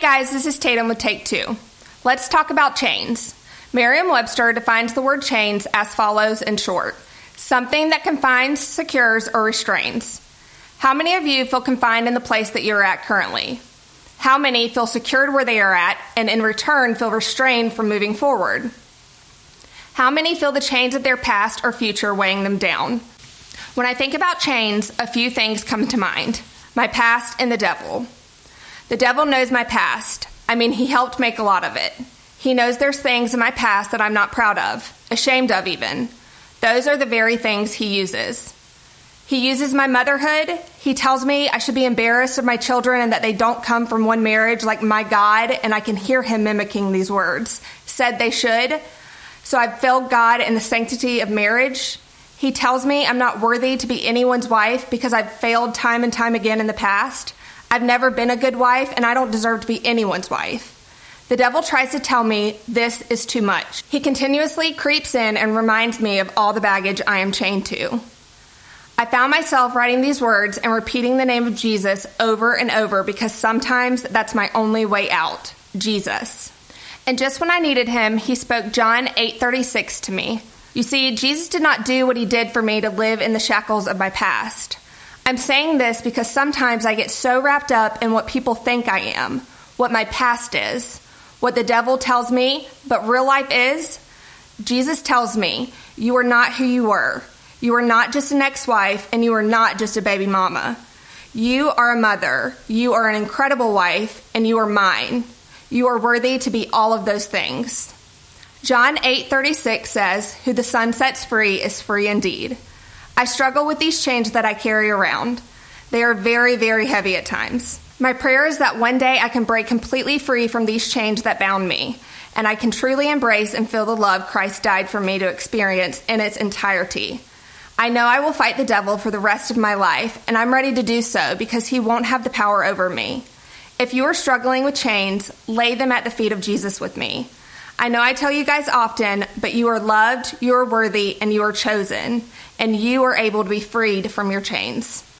guys, this is Tatum with Take Two. Let's talk about chains. Merriam Webster defines the word chains as follows in short something that confines, secures, or restrains. How many of you feel confined in the place that you're at currently? How many feel secured where they are at and in return feel restrained from moving forward? How many feel the chains of their past or future weighing them down? When I think about chains, a few things come to mind my past and the devil. The devil knows my past. I mean, he helped make a lot of it. He knows there's things in my past that I'm not proud of, ashamed of even. Those are the very things he uses. He uses my motherhood. He tells me I should be embarrassed of my children and that they don't come from one marriage like my God, and I can hear him mimicking these words. Said they should. So I've failed God in the sanctity of marriage. He tells me I'm not worthy to be anyone's wife because I've failed time and time again in the past. I've never been a good wife, and I don't deserve to be anyone's wife. The devil tries to tell me this is too much. He continuously creeps in and reminds me of all the baggage I am chained to. I found myself writing these words and repeating the name of Jesus over and over because sometimes that's my only way out Jesus. And just when I needed him, he spoke John 8:36 to me. You see, Jesus did not do what he did for me to live in the shackles of my past. I'm saying this because sometimes I get so wrapped up in what people think I am, what my past is, what the devil tells me, but real life is. Jesus tells me, You are not who you were. You are not just an ex wife, and you are not just a baby mama. You are a mother. You are an incredible wife, and you are mine. You are worthy to be all of those things. John 8:36 says, "Who the Son sets free is free indeed." I struggle with these chains that I carry around. They are very, very heavy at times. My prayer is that one day I can break completely free from these chains that bound me, and I can truly embrace and feel the love Christ died for me to experience in its entirety. I know I will fight the devil for the rest of my life, and I'm ready to do so because he won't have the power over me. If you are struggling with chains, lay them at the feet of Jesus with me. I know I tell you guys often, but you are loved, you are worthy, and you are chosen, and you are able to be freed from your chains.